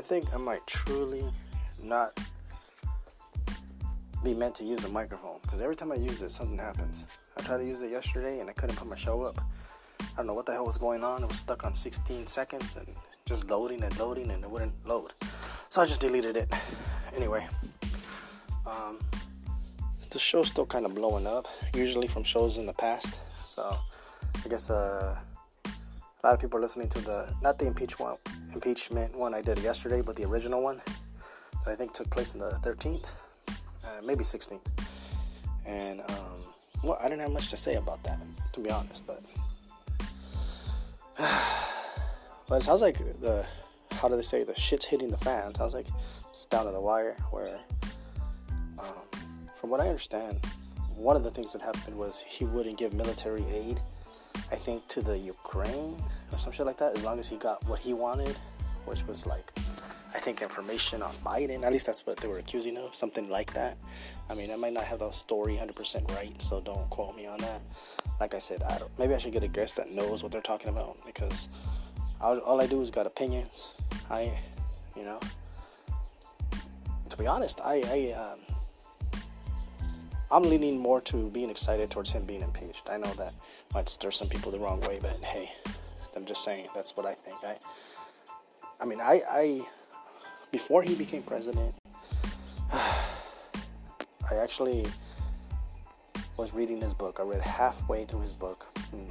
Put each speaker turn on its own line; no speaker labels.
think I might truly not be meant to use a microphone because every time I use it, something happens. I tried to use it yesterday and I couldn't put my show up. I don't know what the hell was going on. It was stuck on 16 seconds and just loading and loading and it wouldn't load. So I just deleted it. Anyway, um, the show's still kind of blowing up, usually from shows in the past. So I guess uh, a lot of people are listening to the not the impeachment impeachment one I did yesterday, but the original one that I think took place on the 13th uh, maybe 16th. And um, well, I didn't have much to say about that, to be honest. But but it sounds like the how do they say the shit's hitting the fan? It sounds like it's down to the wire. Where um, from what I understand, one of the things that happened was he wouldn't give military aid. I think to the Ukraine or some shit like that, as long as he got what he wanted, which was like I think, information on Biden. At least that's what they were accusing of, something like that. I mean, I might not have the story 100% right, so don't quote me on that. Like I said, I don't. Maybe I should get a guest that knows what they're talking about because all, all I do is got opinions. I, you know, to be honest, I, I, um, I'm leaning more to being excited towards him being impeached. I know that might stir some people the wrong way, but hey, I'm just saying that's what I think. I, I mean, I, I before he became president, I actually was reading his book. I read halfway through his book. Hmm.